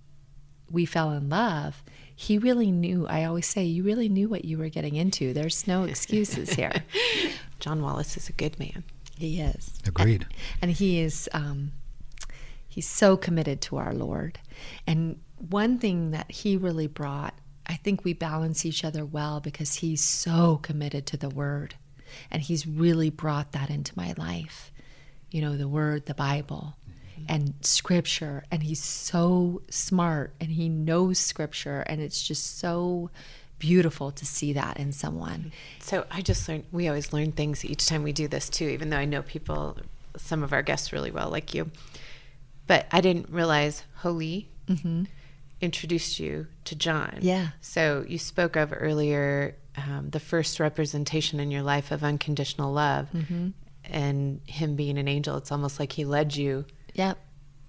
[SPEAKER 4] we fell in love, he really knew. I always say, you really knew what you were getting into. There's no excuses here.
[SPEAKER 2] John Wallace is a good man.
[SPEAKER 4] He is.
[SPEAKER 1] Agreed.
[SPEAKER 4] And, and he is, um, he's so committed to our Lord. And one thing that he really brought, I think we balance each other well because he's so committed to the word and he's really brought that into my life. You know, the word, the Bible, mm-hmm. and scripture. And he's so smart and he knows scripture. And it's just so beautiful to see that in someone. Mm-hmm.
[SPEAKER 2] So I just learned, we always learn things each time we do this too, even though I know people, some of our guests really well, like you. But I didn't realize Holy mm-hmm. introduced you to John.
[SPEAKER 4] Yeah.
[SPEAKER 2] So you spoke of earlier um, the first representation in your life of unconditional love and him being an angel. It's almost like he led you
[SPEAKER 4] Yep.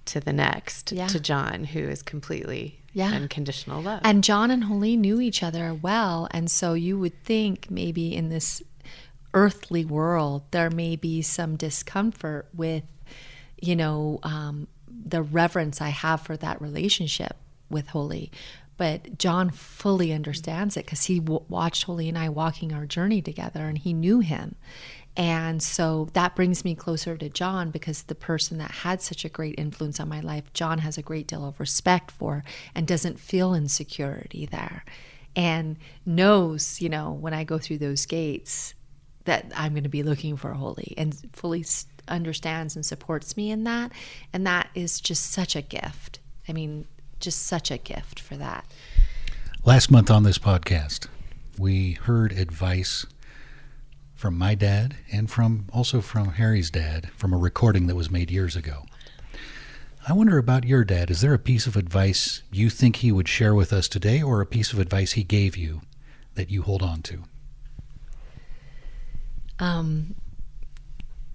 [SPEAKER 2] to the next,
[SPEAKER 4] Yeah.
[SPEAKER 2] to John, who is completely
[SPEAKER 4] Yeah.
[SPEAKER 2] unconditional love.
[SPEAKER 4] And John and Holy knew each other well. And so you would think maybe in this earthly world, there may be some discomfort with, you know, um, the reverence I have for that relationship with Holy. But John fully understands it because he w- watched Holy and I walking our journey together and he knew him. And so that brings me closer to John because the person that had such a great influence on my life, John has a great deal of respect for and doesn't feel insecurity there and knows, you know, when I go through those gates that I'm going to be looking for holy and fully understands and supports me in that. And that is just such a gift. I mean, just such a gift for that.
[SPEAKER 1] Last month on this podcast, we heard advice from my dad and from also from Harry's dad from a recording that was made years ago. I wonder about your dad. Is there a piece of advice you think he would share with us today or a piece of advice he gave you that you hold on to?
[SPEAKER 4] Um,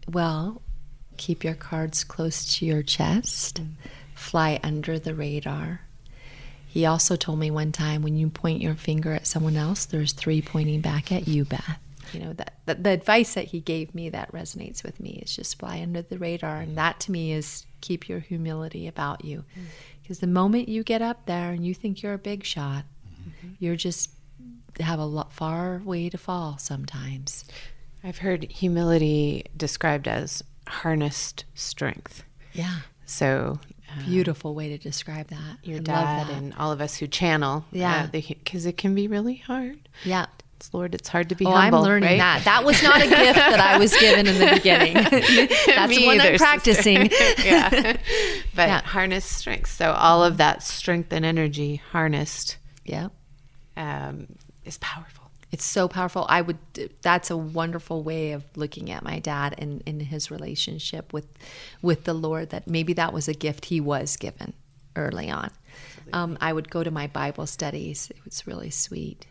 [SPEAKER 4] well, keep your cards close to your chest, fly under the radar. He also told me one time when you point your finger at someone else, there's three pointing back at you, Beth. You know, that, that the advice that he gave me that resonates with me is just fly under the radar. And that to me is keep your humility about you. Mm-hmm. Because the moment you get up there and you think you're a big shot, mm-hmm. you're just have a lot, far way to fall sometimes.
[SPEAKER 2] I've heard humility described as harnessed strength.
[SPEAKER 4] Yeah.
[SPEAKER 2] So uh,
[SPEAKER 4] Beautiful way to describe that.
[SPEAKER 2] your
[SPEAKER 4] I
[SPEAKER 2] dad
[SPEAKER 4] love that.
[SPEAKER 2] and all of us who channel, uh,
[SPEAKER 4] Yeah.
[SPEAKER 2] because it can be really hard.
[SPEAKER 4] yeah.
[SPEAKER 2] Lord, it's hard to be
[SPEAKER 4] Oh,
[SPEAKER 2] humble.
[SPEAKER 4] I'm learning
[SPEAKER 2] right?
[SPEAKER 4] that. That was not a gift that I was given in the beginning. That's
[SPEAKER 2] Me
[SPEAKER 4] one
[SPEAKER 2] either,
[SPEAKER 4] I'm practicing.
[SPEAKER 2] yeah. But
[SPEAKER 4] Yeah.
[SPEAKER 2] harness strength. So all of that strength and energy harnessed
[SPEAKER 4] yeah.
[SPEAKER 2] um, is powerful.
[SPEAKER 4] It's so powerful. I would. That's a wonderful way of looking at my dad and in his relationship with, with the Lord. That maybe that was a gift he was given early on. Um, I would go to my Bible studies. It was really sweet,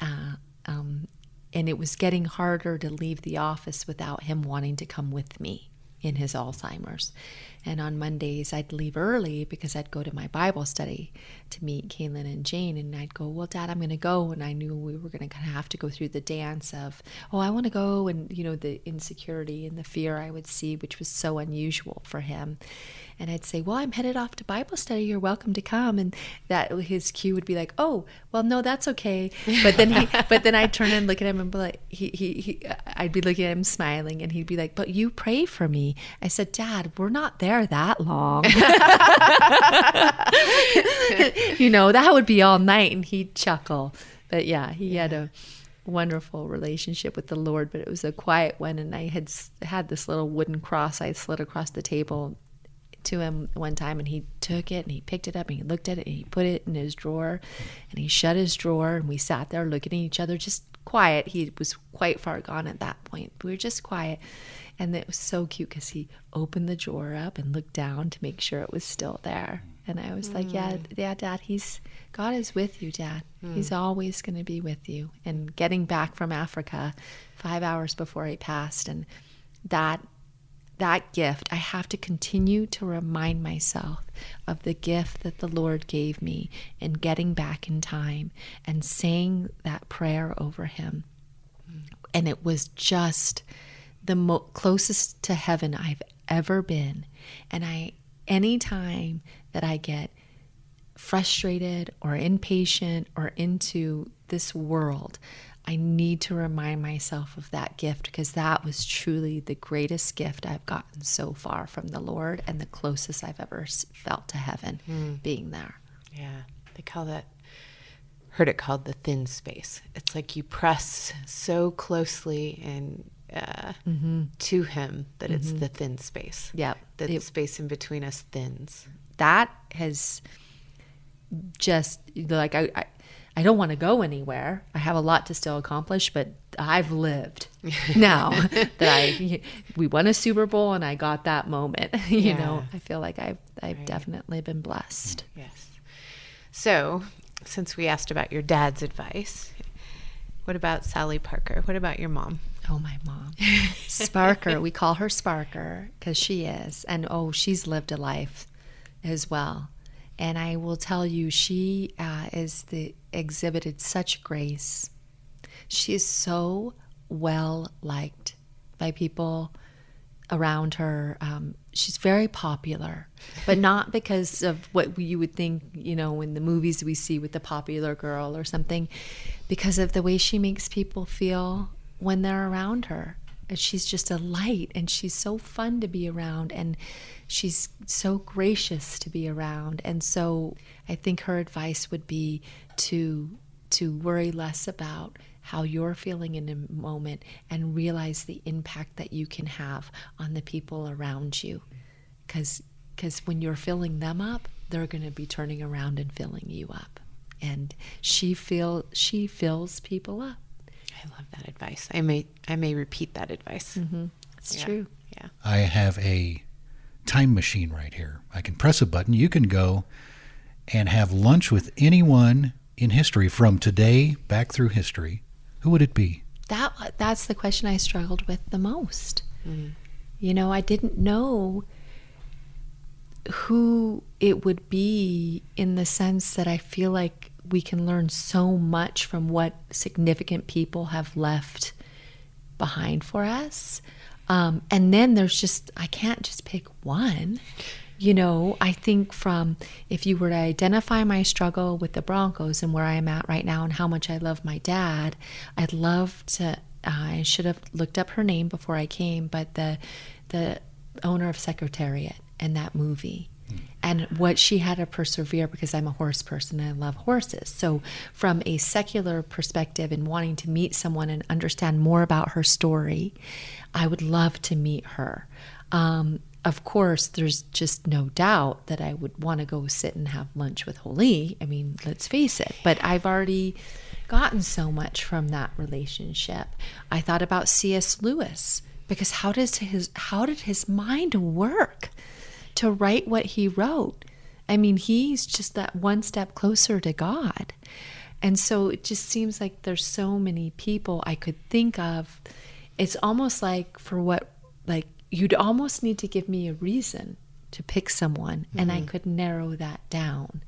[SPEAKER 4] uh, um, and it was getting harder to leave the office without him wanting to come with me in his Alzheimer's. And on Mondays, I'd leave early because I'd go to my Bible study to meet Kaylin and Jane. And I'd go, Well, Dad, I'm going to go. And I knew we were going to kind of have to go through the dance of, Oh, I want to go. And, you know, the insecurity and the fear I would see, which was so unusual for him. And I'd say, Well, I'm headed off to Bible study. You're welcome to come. And that his cue would be like, Oh, well, no, that's okay. But then he, but then I'd turn and look at him and be like, he, he, he, I'd be looking at him smiling and he'd be like, But you pray for me. I said, Dad, we're not there that long. you know, that would be all night. And he'd chuckle. But yeah, he had a wonderful relationship with the Lord, but it was a quiet one. And I had had this little wooden cross I slid across the table to him one time and he took it and he picked it up and he looked at it and he put it in his drawer and he shut his drawer and we sat there looking at each other just quiet. He was quite far gone at that point. We were just quiet. And it was so cute because he opened the drawer up and looked down to make sure it was still there. And i was like yeah mm. yeah dad he's god is with you dad. Mm. He's always going to be with you. And getting back from africa five hours before he passed and that that gift, I have to continue to remind myself of the gift that the Lord gave me in getting back in time and saying that prayer over him. And it was just the mo- closest to heaven I've ever been. And I, anytime that I get frustrated or impatient or into this world, I need to remind myself of that gift because that was truly the greatest gift I've gotten so far from the Lord and the closest I've ever felt to heaven hmm. being there.
[SPEAKER 2] Yeah, they call that. Heard it called the thin space. It's like you press so closely and uh, mm-hmm. to him that it's mm-hmm. the thin space.
[SPEAKER 4] Yep.
[SPEAKER 2] the
[SPEAKER 4] It-
[SPEAKER 2] space in between us thins.
[SPEAKER 4] that has just like I, I I don't want to go anywhere. I have a lot to still accomplish, but I've lived now that I we won a Super Bowl and I got that moment. You
[SPEAKER 2] Yeah.
[SPEAKER 4] know, I feel like I've I've definitely been blessed.
[SPEAKER 2] Yes. So, since we asked about your dad's advice, what about Sally Parker? What about your mom?
[SPEAKER 4] Oh, my mom. Sparker. we call her Sparker because she is. And oh, she's lived a life as well. And I will tell you, she uh, is the exhibited such grace. She is so well liked by people around her. Um, she's very popular, but not because of what you would think, you know, in the movies we see with the popular girl or something, because of the way she makes people feel when they're around her. She's just a light and she's so fun to be around and she's so gracious to be around. And so I think her advice would be to to worry less about how you're feeling in a moment and realize the impact that you can have on the people around you. Because because when you're filling them up they're going to be turning around and filling you up. And she feel she fills people up
[SPEAKER 2] I love that advice. I may I may repeat that advice. Mm-hmm.
[SPEAKER 4] it's
[SPEAKER 2] Yeah.
[SPEAKER 4] true
[SPEAKER 2] Yeah.
[SPEAKER 1] I have a time machine right here. I can press a button. You can go and have lunch with anyone in history from today back through history. Who would it be?
[SPEAKER 4] that that's the question I struggled with the most. Mm-hmm. You know, I didn't know who it would be in the sense that I feel like we can learn so much from what significant people have left behind for us. Um, and then there's just, I can't just pick one. You know, I think from if you were to identify my struggle with the Broncos and where I am at right now and how much I love my dad, I'd love to. I should have looked up her name before I came, but the the owner of Secretariat and that movie and what she had to persevere because I'm a horse person and I love horses. So, from a secular perspective and wanting to meet someone and understand more about her story, I would love to meet her. Um, of course, there's just no doubt that I would want to go sit and have lunch with Holy. I mean, let's face it. But I've already gotten so much from that relationship. I thought about C.S. Lewis because how does his how did his mind work? To write what he wrote. I mean, he's just that one step closer to God. And so it just seems like there's so many people I could think of. It's almost like for what, like, you'd almost need to give me a reason to pick someone, and I could narrow that down.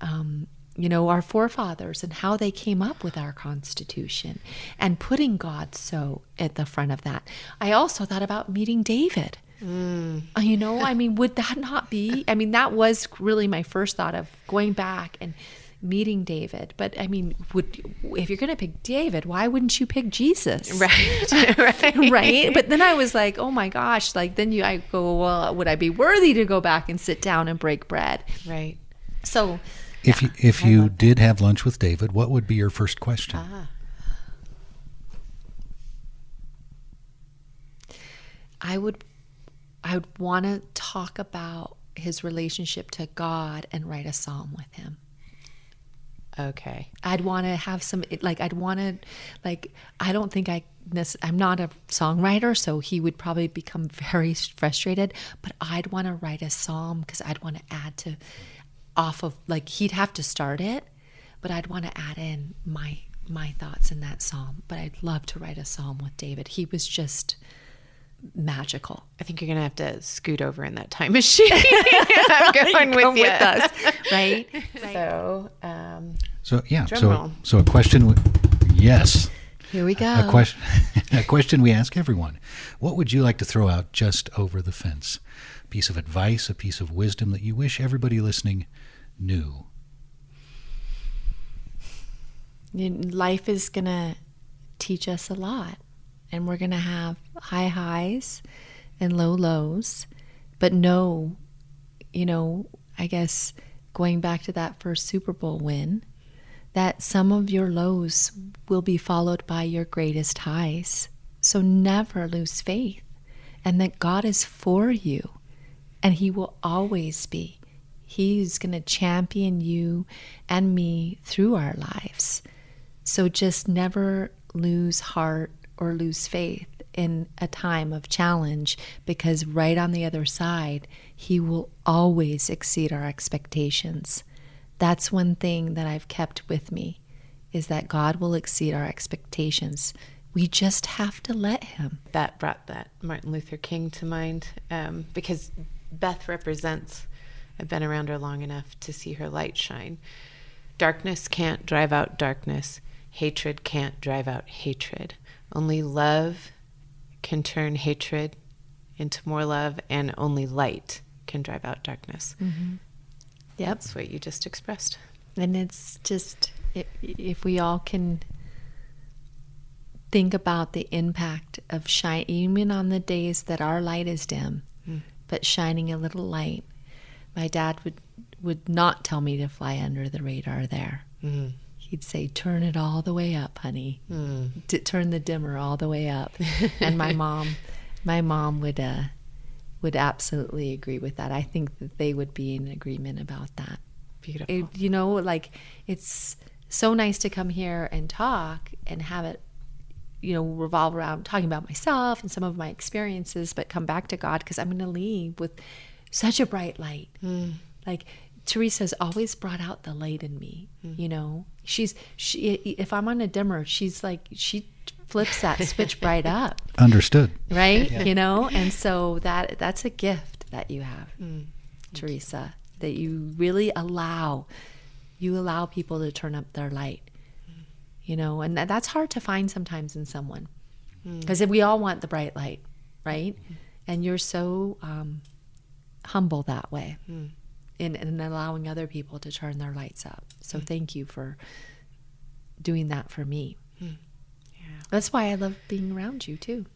[SPEAKER 4] Um, you know, our forefathers and how they came up with our Constitution and putting God so at the front of that. I also thought about meeting David. Uh, You know, I mean, would that not be? I mean, that was really my first thought of going back and meeting David. But I mean, would if you're going to pick David, why wouldn't you pick Jesus?
[SPEAKER 2] Right. right.
[SPEAKER 4] right. But then I was like, oh my gosh, like then you, I go, well, would I be worthy to go back and sit down and break bread?
[SPEAKER 2] Right.
[SPEAKER 4] So
[SPEAKER 1] If you, if you did have lunch with David, what would be your first question?
[SPEAKER 4] I would I would want to talk about his relationship to God and write a psalm with him.
[SPEAKER 2] Okay.
[SPEAKER 4] I'd want to have some like I'd want to like I don't think I I'm not a songwriter so he would probably become very frustrated but I'd want to write a psalm cuz I'd want to add to off of like he'd have to start it but I'd want to add in my my thoughts in that psalm but I'd love to write a psalm with David he was just magical
[SPEAKER 2] I think you're gonna have to scoot over in that time machine. I'm going with
[SPEAKER 4] Come
[SPEAKER 2] you.
[SPEAKER 4] with us right
[SPEAKER 2] So, um,
[SPEAKER 1] So yeah, so
[SPEAKER 2] roll.
[SPEAKER 1] so a question. w- Yes,
[SPEAKER 4] here we go
[SPEAKER 1] a question. a question we ask everyone: What would you like to throw out just over the fence? A piece of advice, a piece of wisdom that you wish everybody listening knew.
[SPEAKER 4] Life is going to teach us a lot and we're going to have high highs and low lows but know you know i guess going back to that first Super Bowl win, that some of your lows will be followed by your greatest highs. So never lose faith and that God is for you and He will always be. He's going to champion you and me through our lives. So just never lose heart or lose faith in a time of challenge because right on the other side, He will always exceed our expectations. That's one thing that I've kept with me is that God will exceed our expectations. We just have to let Him.
[SPEAKER 2] That brought that Martin Luther King to mind um, because Beth represents, I've been around her long enough to see her light shine. Darkness can't drive out darkness, hatred can't drive out hatred. Only love can turn hatred into more love, and only light can drive out darkness.
[SPEAKER 4] Mm-hmm. Yep.
[SPEAKER 2] That's what you just expressed.
[SPEAKER 4] And it's just, if, if we all can think about the impact of shine, even on the days that our light is dim, mm. but shining a little light. My dad would would not tell me to fly under the radar there. Mm. He'd say, "Turn it all the way up, honey. Mm. D- turn the dimmer all the way up." and my mom, my mom would uh, would absolutely agree with that. I think that they would be in agreement about that.
[SPEAKER 2] Beautiful.
[SPEAKER 4] It, you know, like it's so nice to come here and talk and have it you know revolve around talking about myself and some of my experiences but come back to god because i'm going to leave with such a bright light mm. like teresa's always brought out the light in me mm. you know she's she if i'm on a dimmer she's like she flips that switch right up
[SPEAKER 1] understood
[SPEAKER 4] right yeah. you know and so that that's a gift that you have mm. teresa that you really allow you allow people to turn up their light you know, and that's hard to find sometimes in someone because mm. we all want the bright light, right? Mm. And you're so um, humble that way in, in allowing other people to turn their lights up. So mm. thank you for doing that for me. Mm. Yeah. That's why I love being around you too.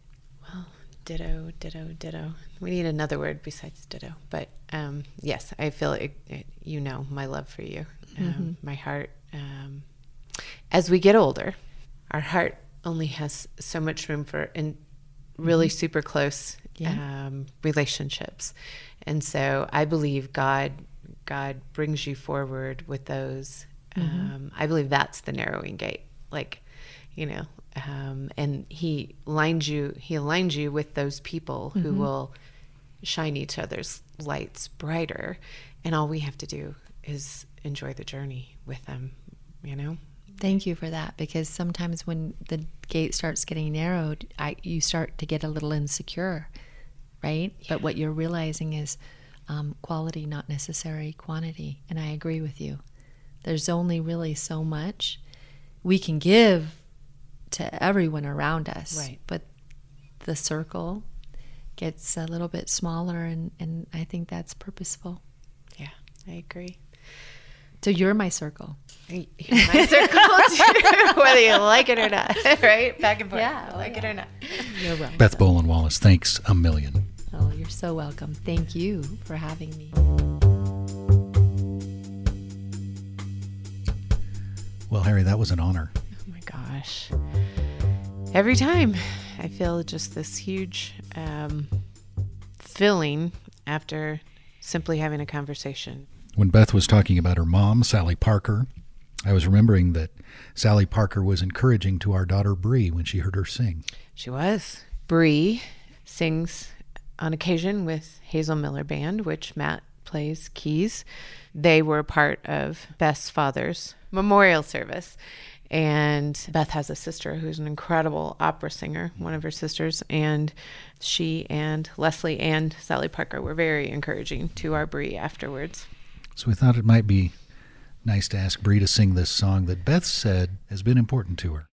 [SPEAKER 2] Well, ditto, ditto, ditto. We need another word besides ditto. But um, yes, I feel it, it, you know my love for you, um, mm-hmm. my heart. Um, as we get older, our heart only has so much room for in really mm-hmm. super close yeah. um, relationships, and so I believe God God brings you forward with those. Mm-hmm. Um, I believe that's the narrowing gate, like you know, um, and He lines you He aligns you with those people mm-hmm. who will shine each other's lights brighter, and all we have to do is enjoy the journey with them. You know.
[SPEAKER 4] Thank you for that because sometimes when the gate starts getting narrowed, I, you start to get a little insecure, right? Yeah. But what you're realizing is um, quality, not necessary quantity. And I agree with you. There's only really so much we can give to everyone around us.
[SPEAKER 2] Right.
[SPEAKER 4] But the circle gets a little bit smaller, and, and I think that's purposeful.
[SPEAKER 2] Yeah, I agree.
[SPEAKER 4] So you're my circle.
[SPEAKER 2] You're my circle too, whether you like it or not, right? Back and forth.
[SPEAKER 4] Yeah,
[SPEAKER 2] like
[SPEAKER 4] yeah.
[SPEAKER 2] it or not.
[SPEAKER 4] You're welcome.
[SPEAKER 1] Beth Bowlen Wallace, thanks a million.
[SPEAKER 4] You're so welcome. Thank you for having me.
[SPEAKER 1] Well, Harry, that was an honor.
[SPEAKER 2] Oh my gosh. Every time I feel just this huge um, feeling after simply having a conversation.
[SPEAKER 1] When Beth was talking about her mom, Sally Parker, I was remembering that Sally Parker was encouraging to our daughter Bree when she heard her sing.
[SPEAKER 2] She was. Bree sings on occasion with Hazel Miller Band, which Matt plays keys. They were part of Beth's father's memorial service. And Beth has a sister who's an incredible opera singer, one of her sisters. And she and Leslie and Sally Parker were very encouraging to our Bree afterwards.
[SPEAKER 1] So we thought it might be nice to ask Bree to sing this song that Beth said has been important to her.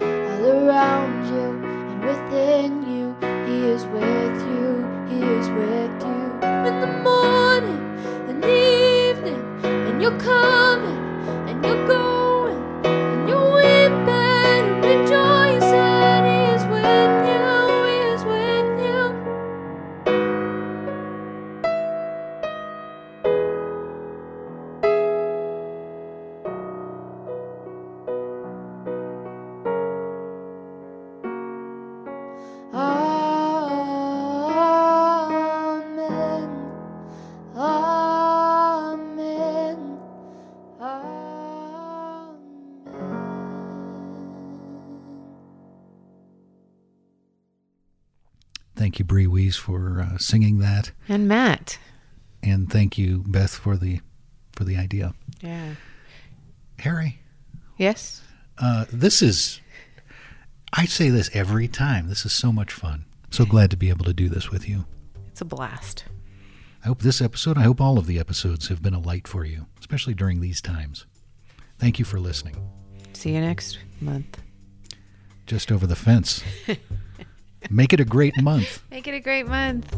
[SPEAKER 5] You, all around you, and within you. He is with you, he is with you. In the morning and evening, and you're coming and you're going
[SPEAKER 1] singing that,
[SPEAKER 2] And Matt.
[SPEAKER 1] and thank you, Beth, for the for the idea.
[SPEAKER 2] Yeah.
[SPEAKER 1] Harry,
[SPEAKER 2] Yes.
[SPEAKER 1] uh, this is. I say this every time. This is so much fun. So glad to be able to do this with you.
[SPEAKER 2] It's a blast.
[SPEAKER 1] I hope this episode, I hope all of the episodes have been a light for you, especially during these times. Thank you for listening.
[SPEAKER 2] See you next month.
[SPEAKER 1] Just over the fence. Make it a great month.
[SPEAKER 2] Make it a great month.